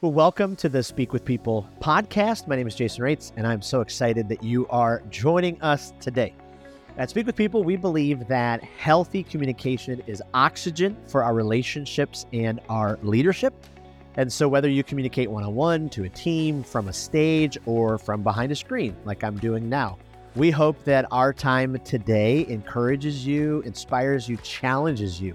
Well, welcome to the Speak with People podcast. My name is Jason Rates, and I'm so excited that you are joining us today. At Speak with People, we believe that healthy communication is oxygen for our relationships and our leadership. And so, whether you communicate one on one, to a team, from a stage, or from behind a screen, like I'm doing now, we hope that our time today encourages you, inspires you, challenges you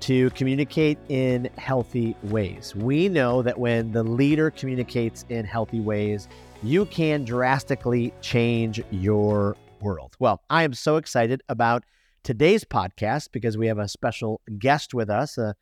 to communicate in healthy ways. We know that when the leader communicates in healthy ways, you can drastically change your world. Well, I am so excited about today's podcast because we have a special guest with us, uh,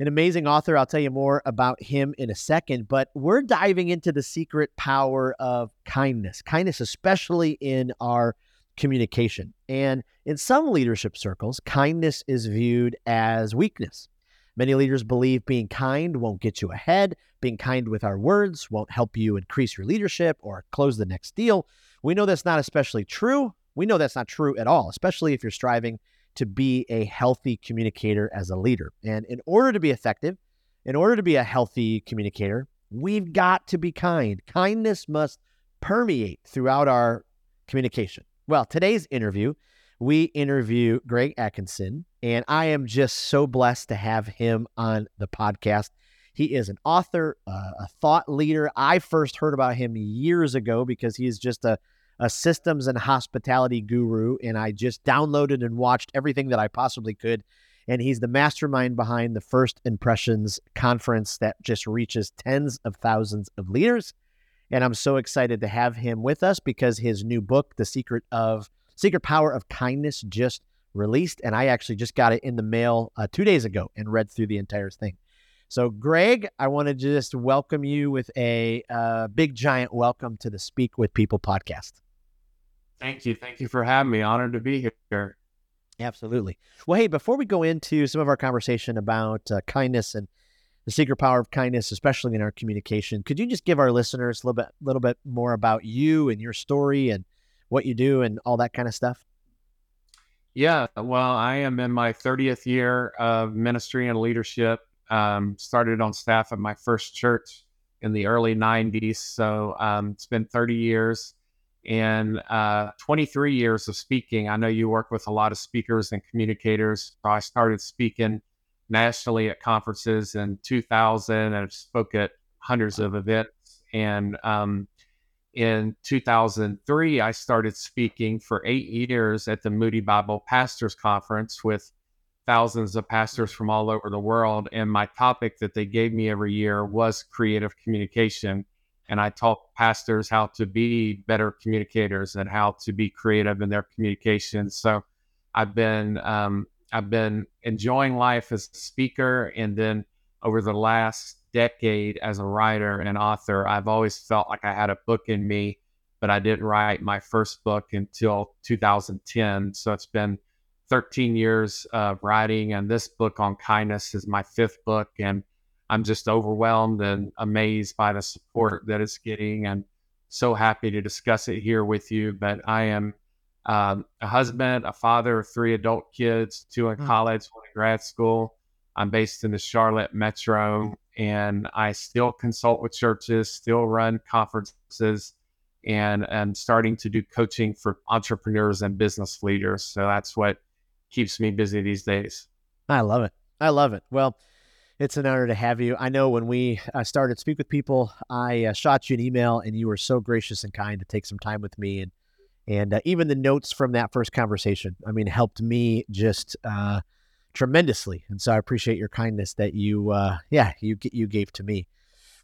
an amazing author. I'll tell you more about him in a second, but we're diving into the secret power of kindness, kindness, especially in our communication. And in some leadership circles, kindness is viewed as weakness. Many leaders believe being kind won't get you ahead, being kind with our words won't help you increase your leadership or close the next deal. We know that's not especially true. We know that's not true at all, especially if you're striving to be a healthy communicator as a leader. And in order to be effective, in order to be a healthy communicator, we've got to be kind. Kindness must permeate throughout our communication. Well, today's interview, we interview Greg Atkinson, and I am just so blessed to have him on the podcast. He is an author, uh, a thought leader. I first heard about him years ago because he is just a, a systems and hospitality guru, and I just downloaded and watched everything that I possibly could. And he's the mastermind behind the First Impressions conference that just reaches tens of thousands of leaders. And I'm so excited to have him with us because his new book, The Secret of Secret Power of Kindness, just released. And I actually just got it in the mail uh, two days ago and read through the entire thing. So, Greg, I want to just welcome you with a uh, big, giant welcome to the Speak with People podcast. Thank you. Thank you for having me. Honored to be here. Absolutely. Well, hey, before we go into some of our conversation about uh, kindness and the secret power of kindness, especially in our communication. Could you just give our listeners a little bit, little bit more about you and your story and what you do and all that kind of stuff? Yeah, well, I am in my 30th year of ministry and leadership. Um, started on staff at my first church in the early 90s. So um, it's been 30 years and uh, 23 years of speaking. I know you work with a lot of speakers and communicators. So I started speaking nationally at conferences in 2000 and spoke at hundreds of events. And um, in 2003, I started speaking for eight years at the Moody Bible Pastors Conference with thousands of pastors from all over the world. And my topic that they gave me every year was creative communication. And I taught pastors how to be better communicators and how to be creative in their communication. So I've been um, I've been enjoying life as a speaker. And then over the last decade as a writer and author, I've always felt like I had a book in me, but I didn't write my first book until 2010. So it's been 13 years of writing. And this book on kindness is my fifth book. And I'm just overwhelmed and amazed by the support that it's getting and so happy to discuss it here with you. But I am um, a husband, a father of three adult kids, two in hmm. college, one in grad school. I'm based in the Charlotte metro and I still consult with churches, still run conferences, and I'm starting to do coaching for entrepreneurs and business leaders. So that's what keeps me busy these days. I love it. I love it. Well, it's an honor to have you. I know when we uh, started Speak with People, I uh, shot you an email and you were so gracious and kind to take some time with me and and uh, even the notes from that first conversation, I mean, helped me just uh, tremendously. And so I appreciate your kindness that you, uh, yeah, you you gave to me.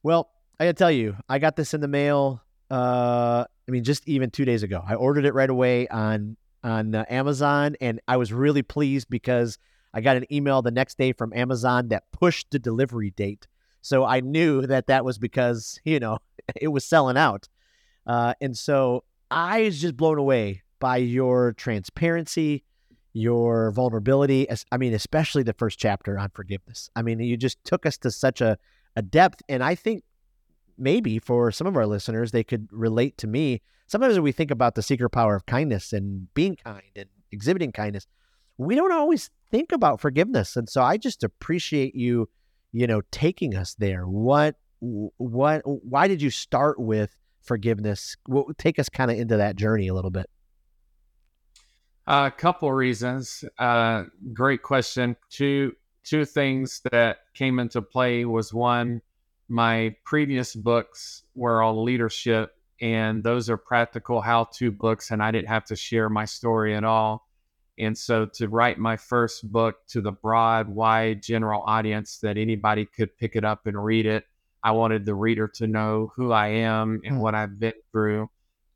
Well, I gotta tell you, I got this in the mail. Uh, I mean, just even two days ago, I ordered it right away on on uh, Amazon, and I was really pleased because I got an email the next day from Amazon that pushed the delivery date. So I knew that that was because you know it was selling out. Uh, and so I was just blown away by your transparency, your vulnerability. I mean, especially the first chapter on forgiveness. I mean, you just took us to such a, a depth. And I think maybe for some of our listeners, they could relate to me. Sometimes when we think about the secret power of kindness and being kind and exhibiting kindness, we don't always think about forgiveness. And so I just appreciate you, you know, taking us there. What what why did you start with forgiveness? What, take us kind of into that journey a little bit. A couple reasons. Uh, great question. Two two things that came into play was one, my previous books were on leadership, and those are practical how-to books, and I didn't have to share my story at all. And so to write my first book to the broad, wide, general audience that anybody could pick it up and read it, I wanted the reader to know who I am and mm. what I've been through.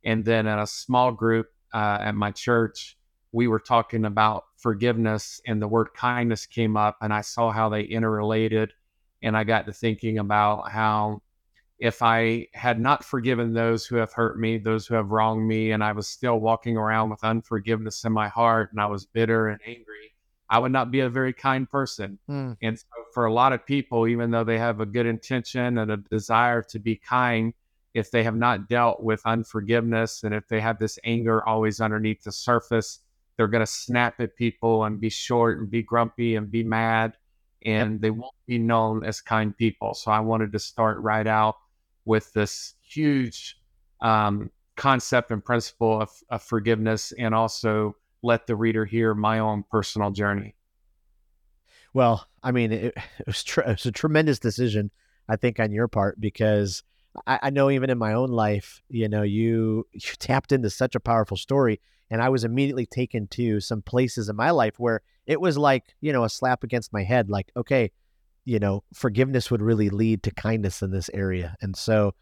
And then in a small group uh, at my church, we were talking about forgiveness and the word kindness came up and I saw how they interrelated and I got to thinking about how if I had not forgiven those who have hurt me, those who have wronged me, and I was still walking around with unforgiveness in my heart and I was bitter and angry, I would not be a very kind person. Mm. And so, for a lot of people, even though they have a good intention and a desire to be kind, if they have not dealt with unforgiveness and if they have this anger always underneath the surface, they're going to snap at people and be short and be grumpy and be mad and they won't be known as kind people. So i wanted to start right out with this huge um, concept and principle of, of, forgiveness and also let the reader hear my own personal journey well i mean it, it was, tr- it was a tremendous decision i think on your part because I, I know even in my own life you know you you tapped into such a powerful story and I was immediately taken to some places in my life where it was like, you know, a slap against my head, like, okay, you know, forgiveness would really lead to kindness in this area. And so,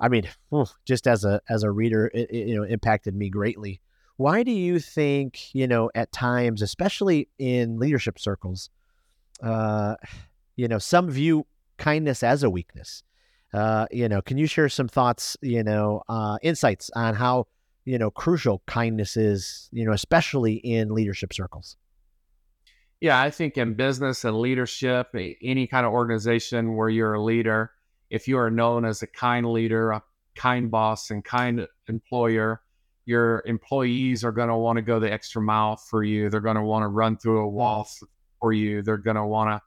I mean, just as a as a reader, it, it, you know, impacted me greatly. Why do you think, you know, at times, especially in leadership circles, uh, you know, some view kindness as a weakness? Uh, you know, can you share some thoughts, you know, uh, insights on how you know crucial kindness is you know especially in leadership circles yeah i think in business and leadership any kind of organization where you're a leader if you are known as a kind leader a kind boss and kind employer your employees are going to want to go the extra mile for you they're going to want to run through a wall for you they're going to want to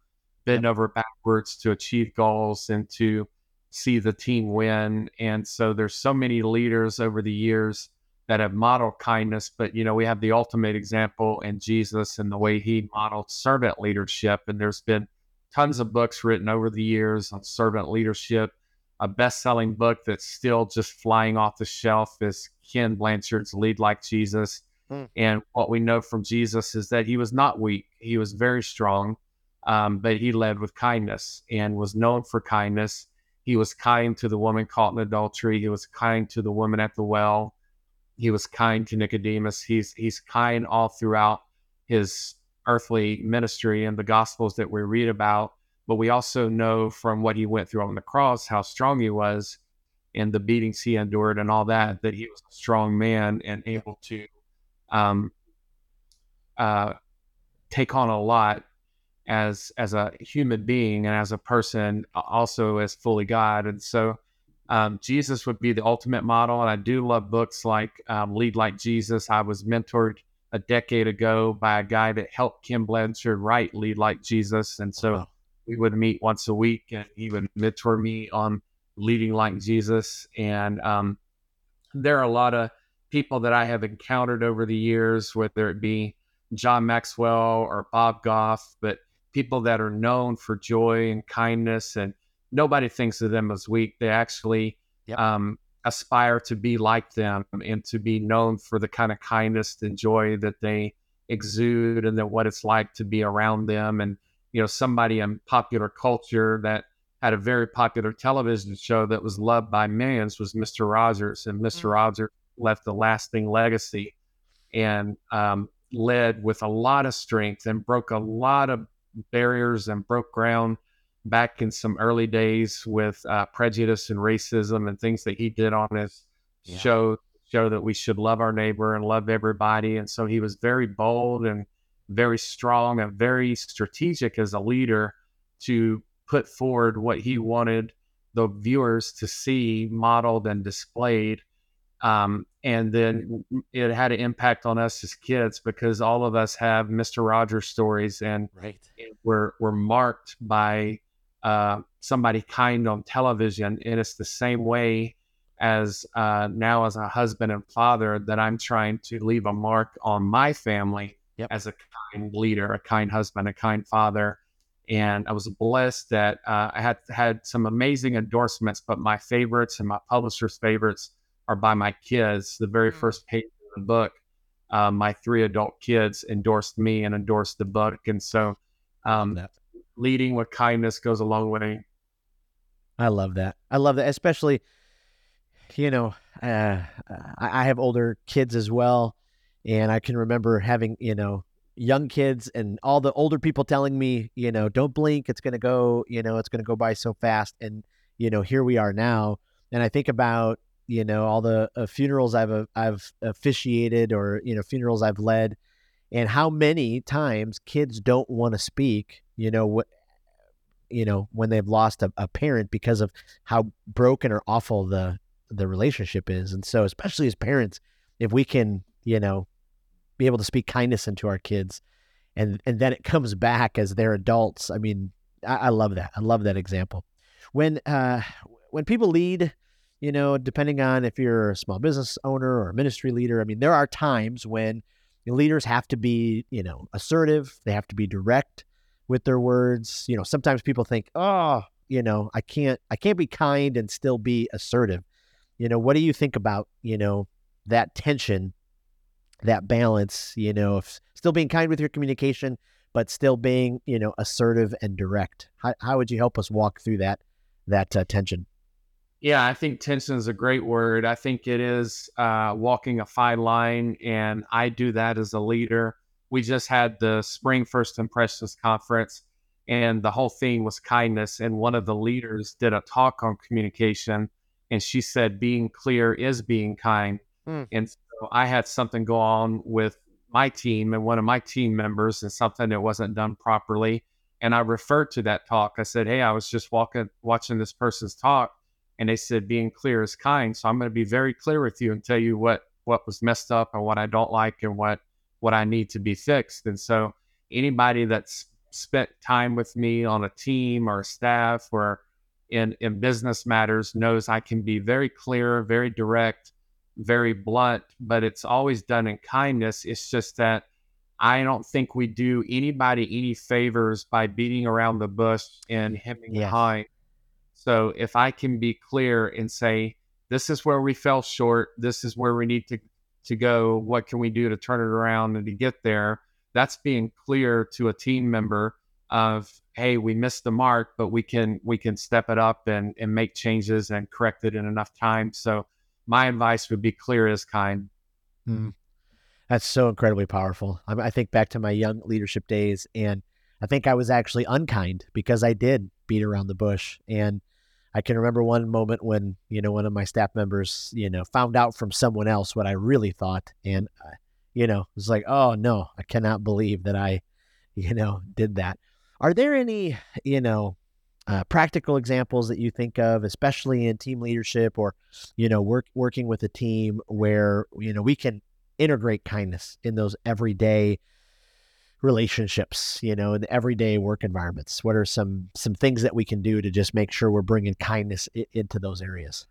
bend over backwards to achieve goals and to see the team win and so there's so many leaders over the years that have modeled kindness, but you know, we have the ultimate example in Jesus and the way he modeled servant leadership. And there's been tons of books written over the years on servant leadership. A best-selling book that's still just flying off the shelf is Ken Blanchard's Lead Like Jesus. Hmm. And what we know from Jesus is that he was not weak; he was very strong, um, but he led with kindness and was known for kindness. He was kind to the woman caught in adultery. He was kind to the woman at the well. He was kind to Nicodemus. He's he's kind all throughout his earthly ministry and the gospels that we read about. But we also know from what he went through on the cross how strong he was and the beatings he endured and all that, that he was a strong man and able to um, uh, take on a lot as as a human being and as a person, also as fully God. And so um, Jesus would be the ultimate model. And I do love books like um, Lead Like Jesus. I was mentored a decade ago by a guy that helped Ken Blanchard write Lead Like Jesus. And so wow. we would meet once a week and he would mentor me on leading like Jesus. And um, there are a lot of people that I have encountered over the years, whether it be John Maxwell or Bob Goff, but people that are known for joy and kindness and nobody thinks of them as weak. They actually yep. um, aspire to be like them and to be known for the kind of kindness and joy that they exude and then what it's like to be around them. And, you know, somebody in popular culture that had a very popular television show that was loved by millions was Mr. Rogers. And mister mm-hmm. Rogers left a lasting legacy and um, led with a lot of strength and broke a lot of barriers and broke ground back in some early days with uh, prejudice and racism and things that he did on his yeah. show show that we should love our neighbor and love everybody and so he was very bold and very strong and very strategic as a leader to put forward what he wanted the viewers to see modeled and displayed um, and then it had an impact on us as kids because all of us have Mr. Rogers stories and, right. we're, we're marked by uh, somebody kind on television. And it's the same way as uh, now as a husband and father that I'm trying to leave a mark on my family yep. as a kind leader, a kind husband, a kind father. And I was blessed that uh, I had had some amazing endorsements, but my favorites and my publisher's favorites are by my kids. The very mm. first page of the book, uh, my three adult kids endorsed me and endorsed the book. And so um, leading with kindness goes a long way. I love that. I love that, especially you know, uh, I, I have older kids as well, and I can remember having you know young kids and all the older people telling me, you know, don't blink, it's going to go, you know, it's going to go by so fast. And, you know, here we are now. And I think about, you know, all the uh, funerals I've, uh, I've officiated or, you know, funerals I've led and how many times kids don't want to speak, you know, you know, when they've lost a, a parent because of how broken or awful the, the relationship is. And so, especially as parents, if we can, you know, be able to speak kindness into our kids, and and then it comes back as they're adults. I mean, I, I love that. I love that example. When uh, when people lead, you know, depending on if you're a small business owner or a ministry leader, I mean, there are times when leaders have to be, you know, assertive. They have to be direct with their words. You know, sometimes people think, oh, you know, I can't, I can't be kind and still be assertive. You know, what do you think about, you know, that tension, that balance, you know, of still being kind with your communication, but still being, you know, assertive and direct? How, how would you help us walk through that, that uh, tension? Yeah, I think tension is a great word. I think it is uh, walking a fine line, and I do that as a leader. We just had the Spring First Impressions Conference, and the whole theme was kindness. And one of the leaders did a talk on communication, and she said being clear is being kind. Mm. And so I had something go on with my team and one of my team members and something that wasn't done properly. And I referred to that talk. I said, Hey, I was just walking watching this person's talk and they said being clear is kind. So I'm going to be very clear with you and tell you what what was messed up and what I don't like and what what I need to be fixed. And so anybody that's spent time with me on a team or staff or in, in business matters knows I can be very clear, very direct, very blunt, but it's always done in kindness. It's just that I don't think we do anybody any favors by beating around the bush and hemming yes. behind. So if I can be clear and say, this is where we fell short, this is where we need to, to go, what can we do to turn it around and to get there? That's being clear to a team member of hey we missed the mark but we can we can step it up and and make changes and correct it in enough time. So my advice would be clear as kind. Mm. that's so incredibly powerful. I, I think back to my young leadership days and i think i was actually unkind because i did beat around the bush and i can remember one moment when you know one of my staff members you know found out from someone else what i really thought and uh, you know it was like oh no i cannot believe that i you know did that. Are there any, you know, uh, practical examples that you think of, especially in team leadership or, you know, work working with a team where you know we can integrate kindness in those everyday relationships, you know, in the everyday work environments? What are some some things that we can do to just make sure we're bringing kindness I- into those areas?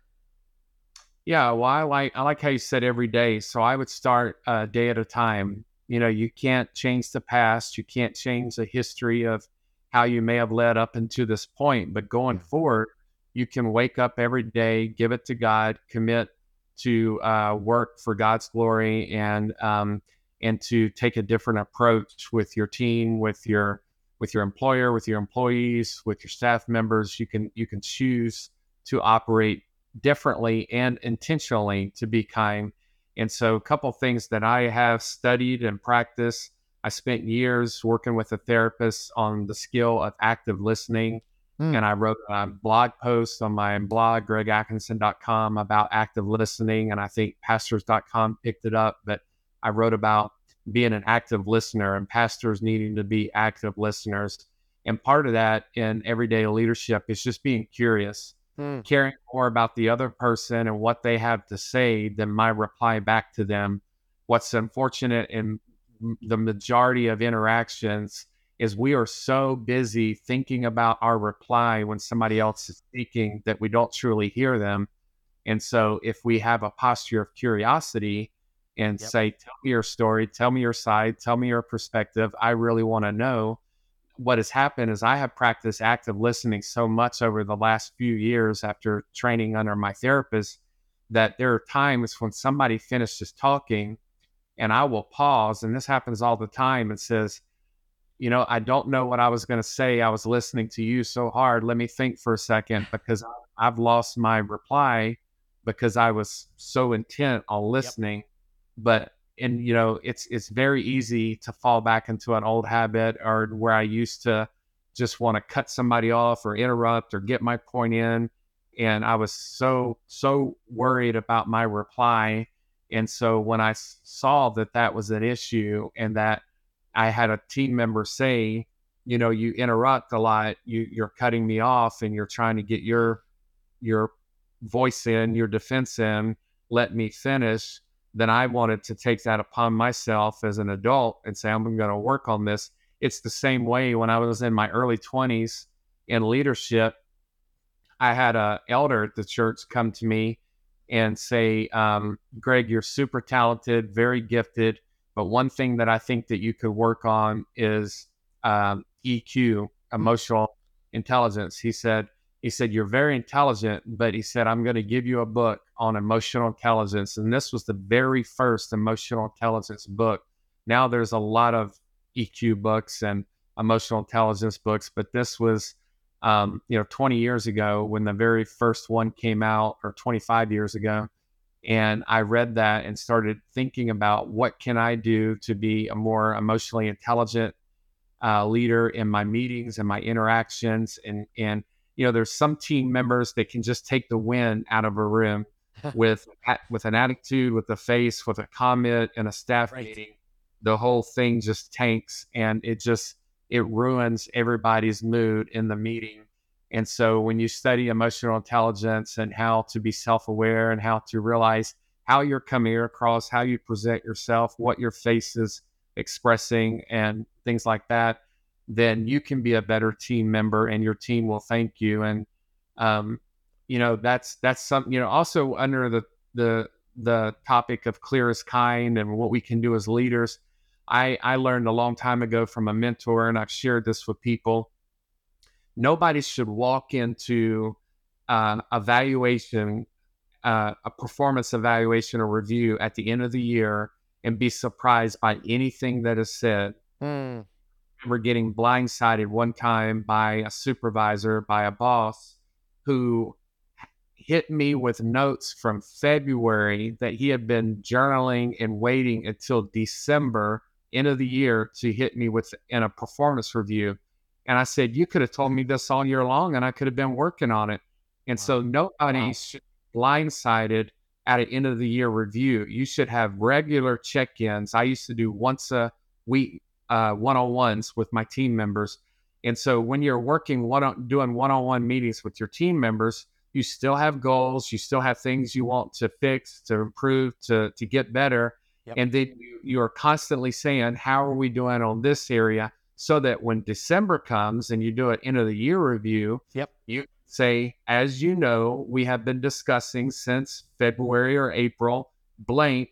Yeah, well, I like I like how you said every day. So I would start a day at a time. You know, you can't change the past. You can't change the history of how you may have led up into this point. But going forward, you can wake up every day, give it to God, commit to uh, work for God's glory, and um, and to take a different approach with your team, with your with your employer, with your employees, with your staff members. You can you can choose to operate differently and intentionally to be kind. And so, a couple things that I have studied and practiced I spent years working with a therapist on the skill of active listening. Mm. And I wrote a blog post on my blog, gregatkinson.com, about active listening. And I think pastors.com picked it up. But I wrote about being an active listener and pastors needing to be active listeners. And part of that in everyday leadership is just being curious, mm. caring more about the other person and what they have to say than my reply back to them. What's unfortunate in the majority of interactions is we are so busy thinking about our reply when somebody else is speaking that we don't truly hear them. And so if we have a posture of curiosity and yep. say, tell me your story, tell me your side, tell me your perspective, I really want to know. What has happened is I have practiced active listening so much over the last few years after training under my therapist that there are times when somebody finishes talking and I will pause, and this happens all the time, and says, you know, I don't know what I was going to say. I was listening to you so hard. Let me think for a second because I've lost my reply because I was so intent on listening. Yep. But and you know, it's it's very easy to fall back into an old habit or where I used to just want to cut somebody off or interrupt or get my point in. And I was so so worried about my reply. And so when I saw that that was an issue and that I had a team member say, you know, you interrupt a lot, you you're cutting me off and you're trying to get your your voice in, your defense in, let me finish, then I wanted to take that upon myself as an adult and say, I'm going to work on this. It's the same way when I was in my early 20s in leadership. I had a elder at the church come to me and say, um, Greg, you're super talented, very gifted. But one thing that I think that you could work on is um, EQ, emotional intelligence. He said, he said, You're very intelligent, but he said, I'm going to give you a book on emotional intelligence. And this was the very first emotional intelligence book. Now there's a lot of EQ books and emotional intelligence books, but this was, um, you know, 20 years ago when the very first one came out, or 25 years ago. And I read that and started thinking about what can I do to be a more emotionally intelligent uh, leader in my meetings and my interactions. And and you know, there's some team members that can just take the wind out of a room with with an attitude, with a face, with a comment in a staff right. meeting. The whole thing just tanks, and it just it ruins everybody's mood in the meeting and so when you study emotional intelligence and how to be self aware and how to realize how you're coming across, how you present yourself, what your face is expressing, and things like that, then you can be a better team member and your team will thank you. And, um, you know, that's, that's something, you know, also under the, the, the topic of clear as kind and what we can do as leaders. I, I learned a long time ago from a mentor, and I've shared this with people nobody should walk into uh, evaluation, uh, a performance evaluation or review at the end of the year and be surprised by anything that is said. Mm. We're getting blindsided one time by a supervisor, by a boss who hit me with notes from February that he had been journaling and waiting until December, end of the year, to hit me with in a performance review. And I said, You could have told me this all year long and I could have been working on it. And wow. so nobody wow. should blindsided at an end of the year review. You should have regular check ins. I used to do once a week Uh, one on ones with my team members. And so when you're working one doing one on one meetings with your team members, you still have goals, you still have things you want to fix, to improve, to to get better. Yep. And then you, you are constantly saying, How are we doing on this area? so that when December comes and you do an end of the year review, yep. you say, as you know, we have been discussing since February or April blank,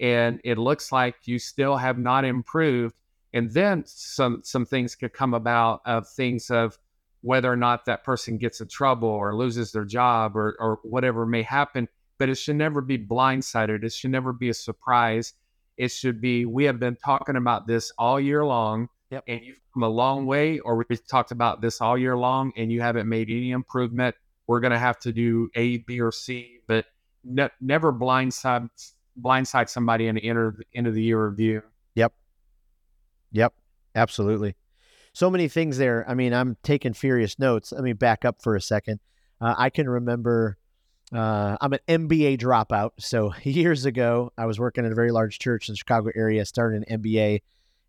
and it looks like you still have not improved. And then some some things could come about of things of whether or not that person gets in trouble or loses their job or or whatever may happen. But it should never be blindsided. It should never be a surprise. It should be we have been talking about this all year long Yep. And you've come a long way, or we've talked about this all year long and you haven't made any improvement. We're going to have to do A, B, or C, but ne- never blindside blindside somebody in the end of, end of the year review. Yep. Absolutely. So many things there. I mean, I'm taking furious notes. Let me back up for a second. Uh, I can remember uh, I'm an MBA dropout. So years ago, I was working at a very large church in the Chicago area, started an MBA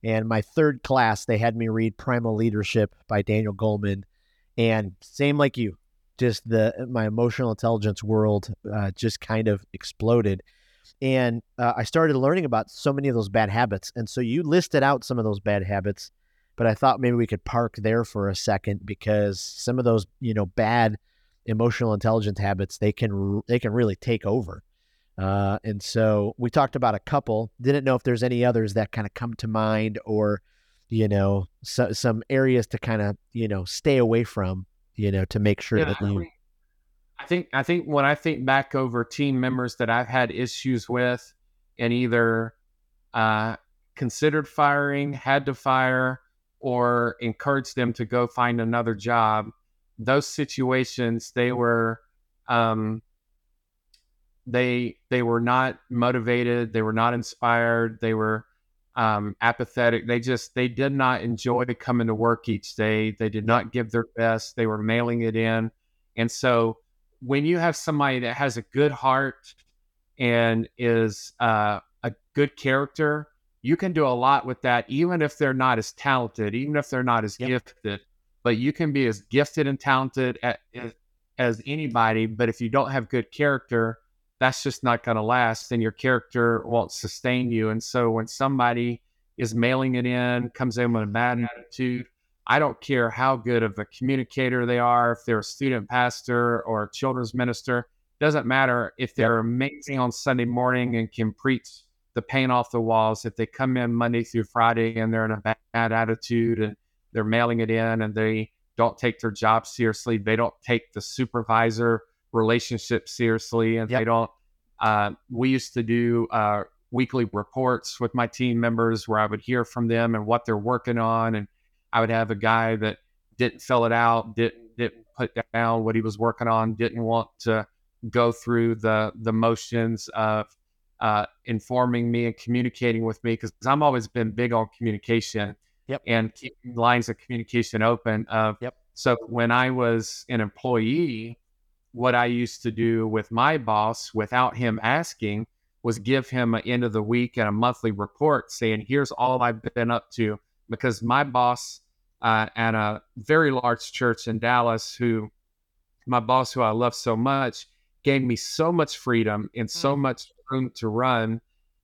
and my third class, they had me read Primal Leadership by Daniel Goleman. And same like you, just the my emotional intelligence world uh, just kind of exploded. And uh, I started learning about so many of those bad habits. And so you listed out some of those bad habits, but I thought maybe we could park there for a second because some of those, you know, bad emotional intelligence habits they can they can really take over. Uh, and so we talked about a couple. Didn't know if there's any others that kind of come to mind, or you know, so, some areas to kind of you know stay away from, you know, to make sure Yeah, that you. I think I think when I think back over team members that I've had issues with and either uh, considered firing, had to fire, or encouraged them to go find another job, those situations they were um, they they were not motivated, they were not inspired, they were um, apathetic. They just they did not enjoy coming to work each day. They did not give their best. They were mailing it in, and so when you have somebody that has a good heart and is uh, a good character, you can do a lot with that, even if they're not as talented, even if they're not as Yep. gifted. But you can be as gifted and talented as, as anybody. But if you don't have good character, that's just not going to last, and your character won't sustain you. And so when somebody is mailing it in, comes in with a bad attitude, I don't care how good of a communicator they are, if they're a student pastor or a children's minister, doesn't matter if they're amazing on Sunday morning and can preach the paint off the walls. If they come in Monday through Friday and they're in a bad, bad attitude and they're mailing it in and they don't take their job seriously, they don't take the supervisor relationship seriously, and Yep. they don't. Uh, we used to do uh, weekly reports with my team members where I would hear from them and what they're working on, and I would have a guy that didn't fill it out, didn't didn't put down what he was working on, didn't want to go through the the motions of uh, informing me and communicating with me because I'm always been big on communication Yep. and keeping lines of communication open. Of Yep. so when I was an employee, what I used to do with my boss without him asking was give him an end of the week and a monthly report saying, here's all I've been up to. Because my boss uh, at a very large church in Dallas, who my boss, who I love so much, gave me so much freedom and so much room to run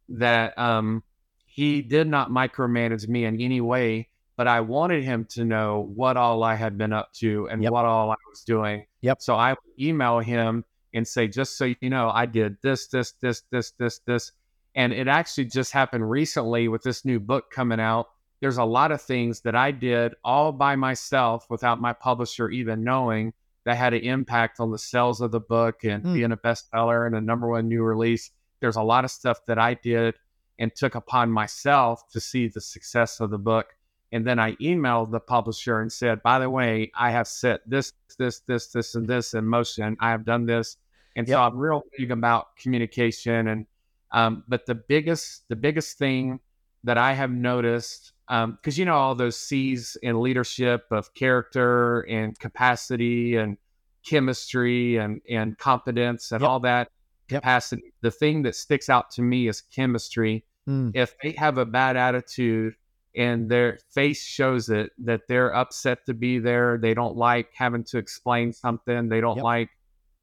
that um, he did not micromanage me in any way. But I wanted him to know what all I had been up to and Yep. what all I was doing. Yep. So I would email him and say, just so you know, I did this, this, this, this, this, this. And it actually just happened recently with this new book coming out. There's a lot of things that I did all by myself without my publisher even knowing that had an impact on the sales of the book and Hmm. being a bestseller and a number one new release. There's a lot of stuff that I did and took upon myself to see the success of the book. And then I emailed the publisher and said, by the way, I have set this, this, this, this, and this in motion. I have done this. And so I'm real big about communication. And um, but the biggest, the biggest thing that I have noticed, because you know all those C's in leadership of character and capacity and chemistry and and competence and Yep. all that Yep. capacity. The thing that sticks out to me is chemistry Mm, if they have a bad attitude and their face shows it that they're upset to be there, they don't like having to explain something, they don't Yep. like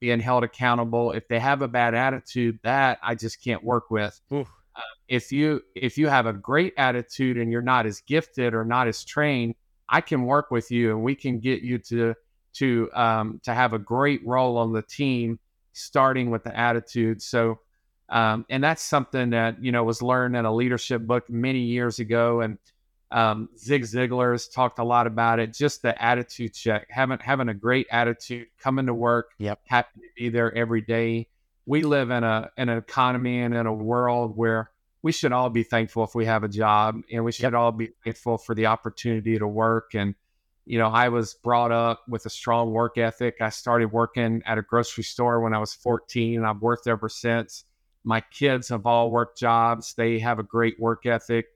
being held accountable. If they have a bad attitude, that I just can't work with. Oof. If you if you have a great attitude and you're not as gifted or not as trained, I can work with you and we can get you to to um, to have a great role on the team, starting with the attitude. So um, and that's something that you know was learned in a leadership book many years ago. And um, Zig Ziglar has talked a lot about it. Just the attitude check, having having a great attitude, coming to work, Yep. happy to be there every day. We live in a in an economy and in a world where we should all be thankful if we have a job, and we should all be thankful for the opportunity to work. And you know, I was brought up with a strong work ethic. I started working at a grocery store when I was 14, and I've worked ever since my kids have all worked jobs they have a great work ethic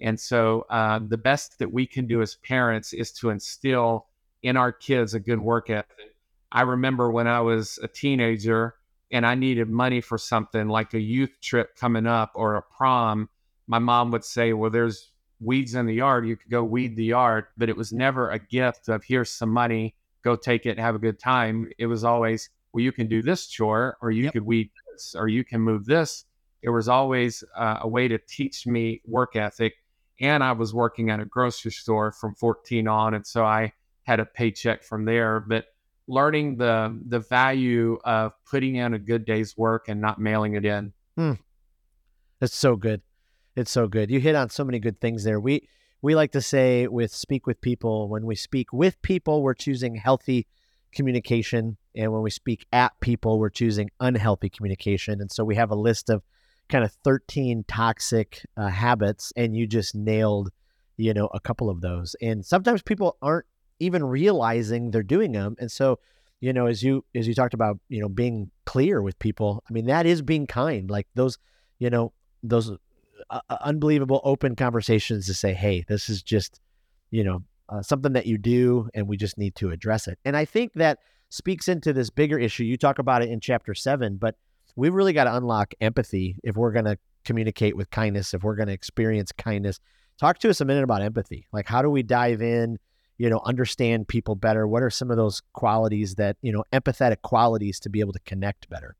and so uh, the best that we can do as parents is to instill in our kids a good work ethic i remember when i was a teenager and i needed money for something like a youth trip coming up or a prom my mom would say well there's weeds in the yard you could go weed the yard but it was never a gift of here's some money go take it have a good time it was always well you can do this chore or you Yep. could weed this or you can move this. There was always uh, a way to teach me work ethic. and I was working at a grocery store from 14 on, and so I had a paycheck from there. But learning the the value of putting in a good day's work and not mailing it in. Hmm. That's so good. It's so good. You hit on so many good things there. We we like to say with speak with people, when we speak with people, we're choosing healthy communication. And when we speak at people, we're choosing unhealthy communication. And so we have a list of kind of 13 toxic uh, habits, and you just nailed, you know, a couple of those. And sometimes people aren't even realizing they're doing them. And so, you know, as you as you talked about, you know, being clear with people, I mean, that is being kind. Like those, you know, those uh, uh, unbelievable open conversations to say, hey, this is just, you know, uh, something that you do, and we just need to address it. And I think that speaks into this bigger issue. You talk about it in chapter seven, but we really got to unlock empathy if we're going to communicate with kindness, if we're going to experience kindness. Talk to us a minute about empathy. Like, how do we dive in? You know, understand people better. What are some of those qualities that you know, empathetic qualities to be able to connect better?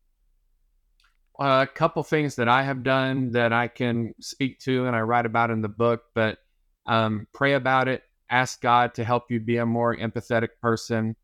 a couple things that I have done that I can speak to and I write about in the book, but um, pray about it. Ask God to help you be a more empathetic person.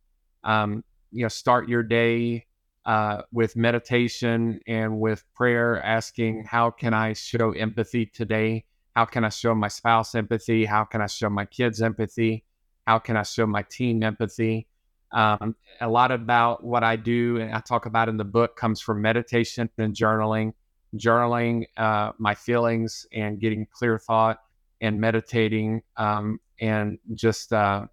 Um, you know, start your day uh, with meditation and with prayer, asking, How can I show empathy today? How can I show my spouse empathy? How can I show my kids empathy? How can I show my team empathy? Um, a lot about what I do and I talk about in the book comes from meditation and journaling, journaling uh, my feelings and getting clear thought and meditating um, and just uh,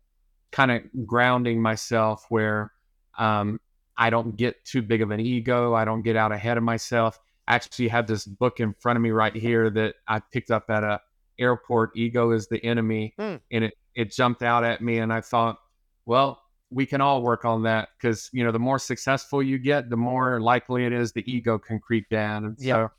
kind of grounding myself where um, I don't get too big of an ego. I don't get out ahead of myself. I actually have this book in front of me right here that I picked up at a airport. Ego is the enemy, mm. and it it jumped out at me, and I thought, well, we can all work on that because you know the more successful you get, the more likely it is the ego can creep down. And yeah. so,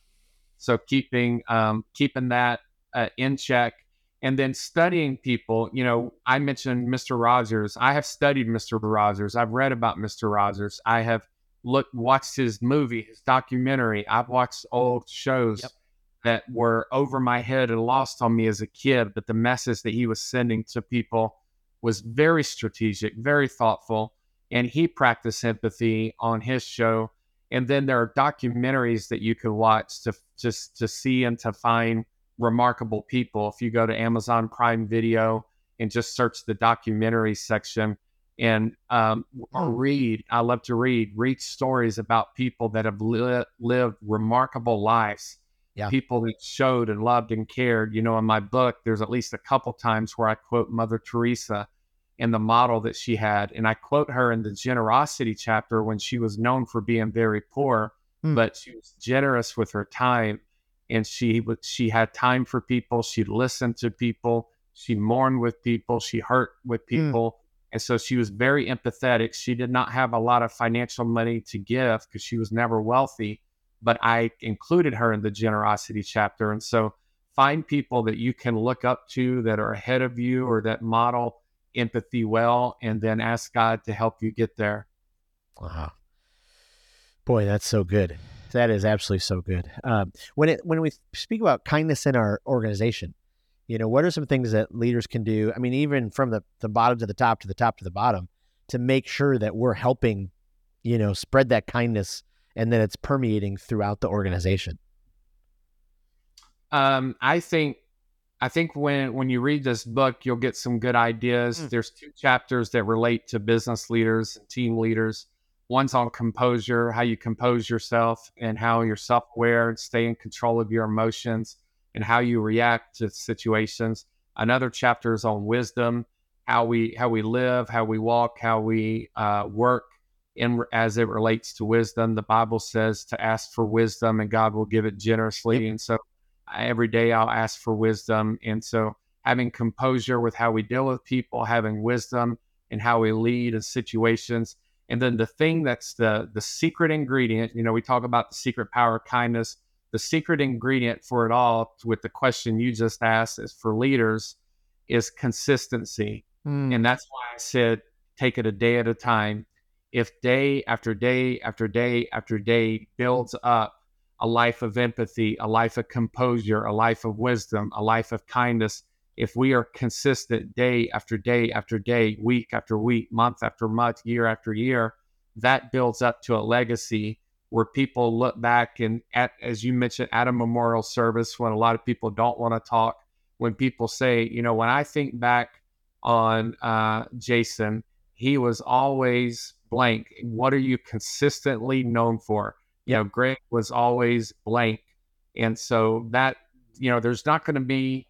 so keeping um, keeping that uh, in check, and then studying people. You know, I mentioned Mr. Rogers. I have studied Mr. Rogers. I've read about Mr. Rogers. I have looked watched his movie, his documentary. I've watched old shows. Yep. That were over my head and lost on me as a kid, but the message that he was sending to people was very strategic, very thoughtful, and he practiced empathy on his show. And then there are documentaries that you can watch to just to see and to find remarkable people. If you go to Amazon Prime Video and just search the documentary section and um, or hmm. read, I love to read, read stories about people that have li- lived remarkable lives yeah. people that showed and loved and cared. You know, in my book, there's at least a couple times where I quote Mother Teresa and the model that she had. And I quote her in the generosity chapter when she was known for being very poor, mm. but she was generous with her time. And she she had time for people. She listened to people. She mourned with people. She hurt with hmm. people. Mm. And so she was very empathetic. She did not have a lot of financial money to give because she was never wealthy but I included her in the generosity chapter. And so find people that you can look up to that are ahead of you or that model empathy well, and then ask God to help you get there. Wow. Boy, that's so good. That is absolutely so good. Um, when it when we speak about kindness in our organization, you know, what are some things that leaders can do? I mean, even from the, the bottom to the top to the top to the bottom, to make sure that we're helping, you know, spread that kindness and then it's permeating throughout the organization? Um, I think I think when when you read this book, you'll get some good ideas. Mm. There's two chapters that relate to business leaders and team leaders. One's on composure, how you compose yourself, and how you're self-aware and stay in control of your emotions, and how you react to situations. Another chapter is on wisdom, how we how we live, how we walk, how we uh, work, in as it relates to wisdom. The Bible says to ask for wisdom and God will give it generously. And so every day I'll ask for wisdom. And so having composure with how we deal with people, having wisdom and how we lead in situations. And then the thing that's the the secret ingredient, you know, we talk about the secret power of kindness. The secret ingredient for it all, with the question you just asked, is for leaders, is consistency. Mm. And that's why I said take it a day at a time if day after day after day after day builds up a life of empathy, a life of composure, a life of wisdom, a life of kindness, if we are consistent day after day after day, week after week, month after month, year after year, that builds up to a legacy where people look back and at as you mentioned at a memorial service when a lot of people don't want to talk when people say you know when i think back on uh, jason he was always blank what are you consistently known for you know greg was always blank and so that you know there's not going to be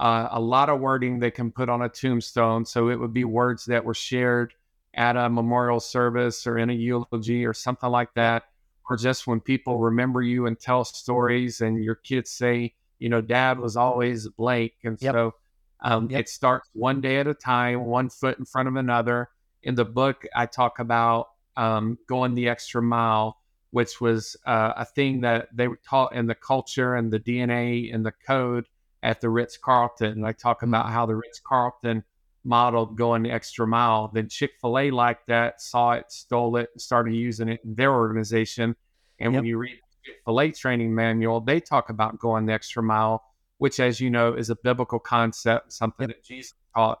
uh, a lot of wording they can put on a tombstone so it would be words that were shared at a memorial service or in a eulogy or something like that or just when people remember you and tell stories and your kids say, you know, dad was always blank. And yep. so um, yep. it starts one day at a time, one foot in front of another. In the book, I talk about um, going the extra mile, which was uh, a thing that they were taught in the culture and the DNA and the code at the Ritz Carlton. And I talk about how the Ritz Carlton modeled going the extra mile. Then Chick fil A liked that, saw it, stole it, and started using it in their organization. And yep. when you read Chick fil A training manual, they talk about going the extra mile, which, as you know, is a biblical concept, something yep. that Jesus taught.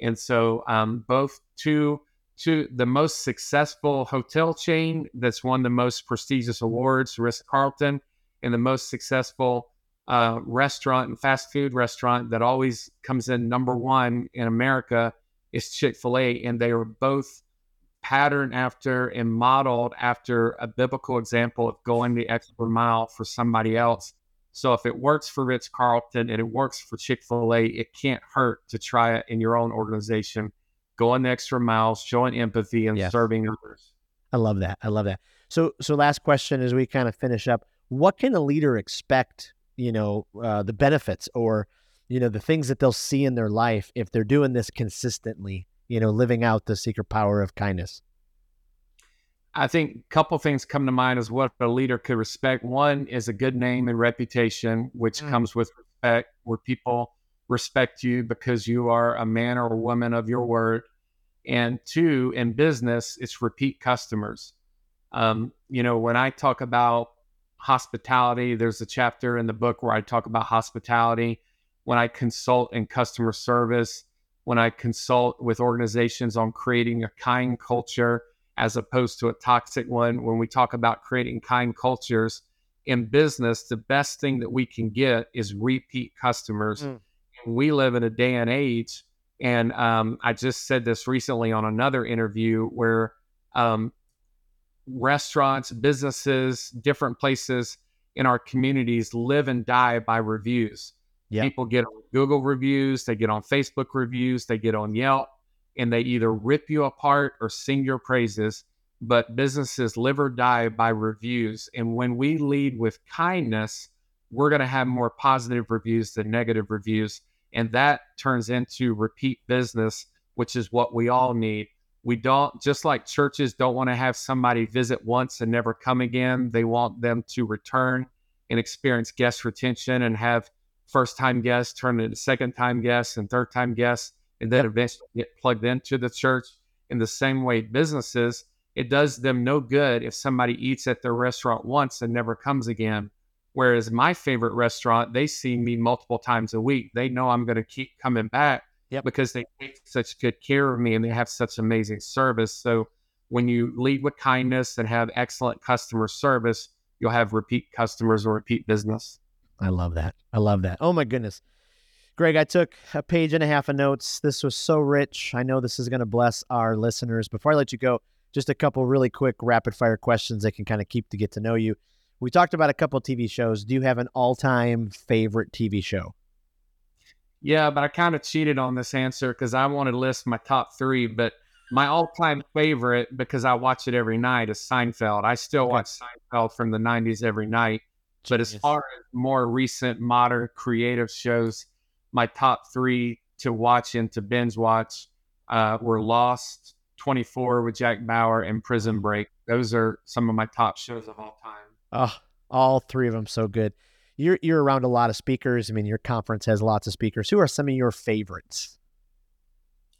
And so, um, both to to the most successful hotel chain that's won the most prestigious awards, Ritz Carlton, and the most successful uh, restaurant and fast food restaurant that always comes in number one in America is Chick fil A. And they are both patterned after and modeled after a biblical example of going the extra mile for somebody else. So if it works for Ritz Carlton and it works for Chick fil A, it can't hurt to try it in your own organization. Going the extra mile, showing empathy and yes. serving others. I love that. I love that. So, so last question as we kind of finish up, what can a leader expect you know uh, the benefits or you know the things that they'll see in their life if they're doing this consistently you know living out the secret power of kindness i think a couple things come to mind as what a leader could respect one is a good name and reputation which mm. comes with respect where people respect you because you are a man or a woman of your word and two in business it's repeat customers um, you know when i talk about hospitality. There's a chapter in the book where I talk about hospitality. When I consult in customer service, when I consult with organizations on creating a kind culture as opposed to a toxic one, when we talk about creating kind cultures in business, the best thing that we can get is repeat customers. Mm. We live in a day and age, and um, I just said this recently on another interview where um, restaurants, businesses, different places in our communities live and die by reviews. People get on Google reviews, they get on Facebook reviews, they get on Yelp, and they either rip you apart or sing your praises. But businesses live or die by reviews. And when we lead with kindness, we're going to have more positive reviews than negative reviews. And that turns into repeat business, which is what we all need. We don't, just like churches don't want to have somebody visit once and never come again, they want them to return and experience guest retention and have first time guests turn into second time guests and third time guests, and then eventually get plugged into the church. In the same way, businesses, it does them no good if somebody eats at their restaurant once and never comes again. Whereas my favorite restaurant, they see me multiple times a week. They know I'm going to keep coming back yep. because they take such good care of me and they have such amazing service. So when you lead with kindness and have excellent customer service, you'll have repeat customers or repeat business. I love that. I love that. Oh my goodness. Greg, I took a page and a half of notes. This was so rich. I know this is going to bless our listeners. Before I let you go, just a couple really quick rapid fire questions that can kind of keep to get to know you. We talked about a couple TV shows. Do you have an all time favorite TV show? Yeah, but I kind of cheated on this answer because I wanted to list my top three. But my all-time favorite, because I watch it every night, is Seinfeld. I still okay. watch Seinfeld from the '90s every night. But as far as more recent, modern, creative shows, my top three to watch and to binge watch uh, were Lost, 24 with Jack Bauer, and Prison Break. Those are some of my top shows of all time. Oh, all three of them so good you're you're around a lot of speakers. I mean, your conference has lots of speakers. Who are some of your favorites?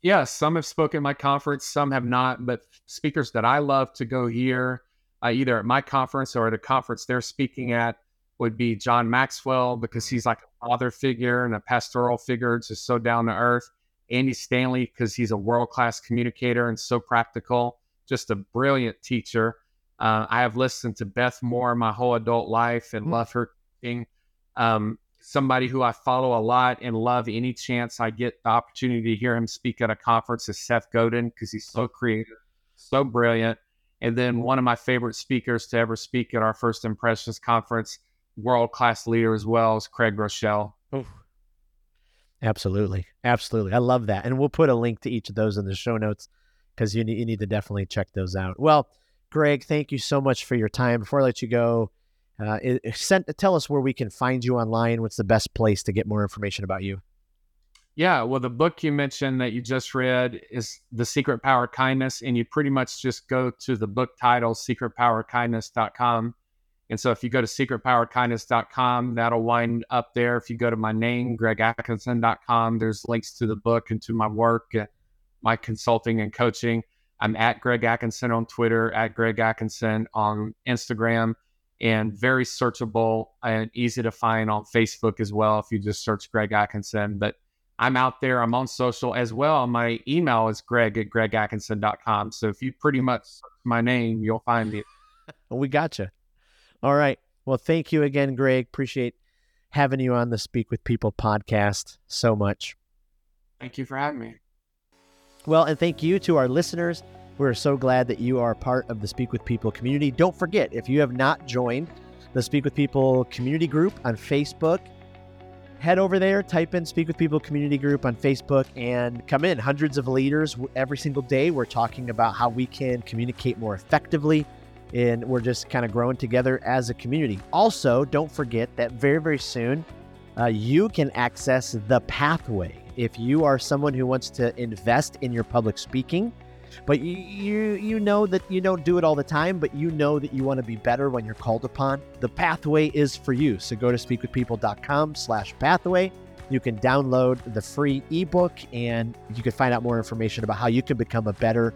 Yeah, some have spoken at my conference, some have not. But speakers that I love to go hear, uh, either at my conference or at a conference they're speaking at, would be John Maxwell because he's like a father figure and a pastoral figure, just so down to earth. Andy Stanley because he's a world class communicator and so practical, just a brilliant teacher. Uh, I have listened to Beth Moore my whole adult life and love her. Um, somebody who I follow a lot and love any chance I get the opportunity to hear him speak at a conference is Seth Godin because he's so creative, so brilliant. And then one of my favorite speakers to ever speak at our First Impressions conference, world class leader as well, is Craig Groeschel. Absolutely. Absolutely. I love that. And we'll put a link to each of those in the show notes because you need, you need to definitely check those out. Well, Greg, thank you so much for your time. Before I let you go, uh, send, tell us where we can find you online. What's the best place to get more information about you? Yeah, well, the book you mentioned that you just read is The Secret Power of Kindness, and you pretty much just go to the book title, secretpowerkindness.com. And so if you go to secretpowerkindness.com, that'll wind up there. If you go to my name, gregatkinson.com, there's links to the book and to my work, my consulting and coaching. I'm at Greg Atkinson on Twitter, at Greg Atkinson on Instagram and very searchable and easy to find on Facebook as well if you just search Greg Atkinson. But I'm out there, I'm on social as well. My email is greg at gregatkinson.com. So if you pretty much search my name, you'll find me. we got you. All right. Well, thank you again, Greg. Appreciate having you on the Speak with People podcast so much. Thank you for having me. Well, and thank you to our listeners. We're so glad that you are part of the Speak with People community. Don't forget, if you have not joined the Speak with People community group on Facebook, head over there, type in Speak with People community group on Facebook, and come in. Hundreds of leaders every single day. We're talking about how we can communicate more effectively, and we're just kind of growing together as a community. Also, don't forget that very, very soon, uh, you can access the pathway. If you are someone who wants to invest in your public speaking, but you, you know that you don't do it all the time, but you know that you want to be better when you're called upon. The pathway is for you. So go to speakwithpeople.com slash pathway. You can download the free ebook and you can find out more information about how you can become a better,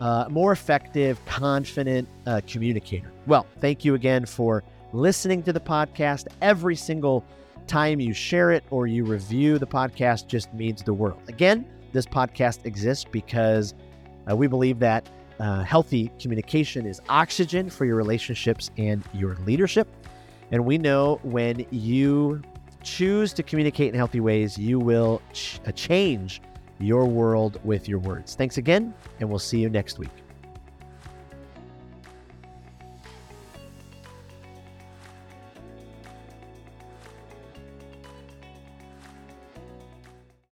uh, more effective, confident uh, communicator. Well, thank you again for listening to the podcast. Every single time you share it or you review the podcast just means the world. Again, this podcast exists because uh, we believe that uh, healthy communication is oxygen for your relationships and your leadership. And we know when you choose to communicate in healthy ways, you will ch- uh, change your world with your words. Thanks again, and we'll see you next week.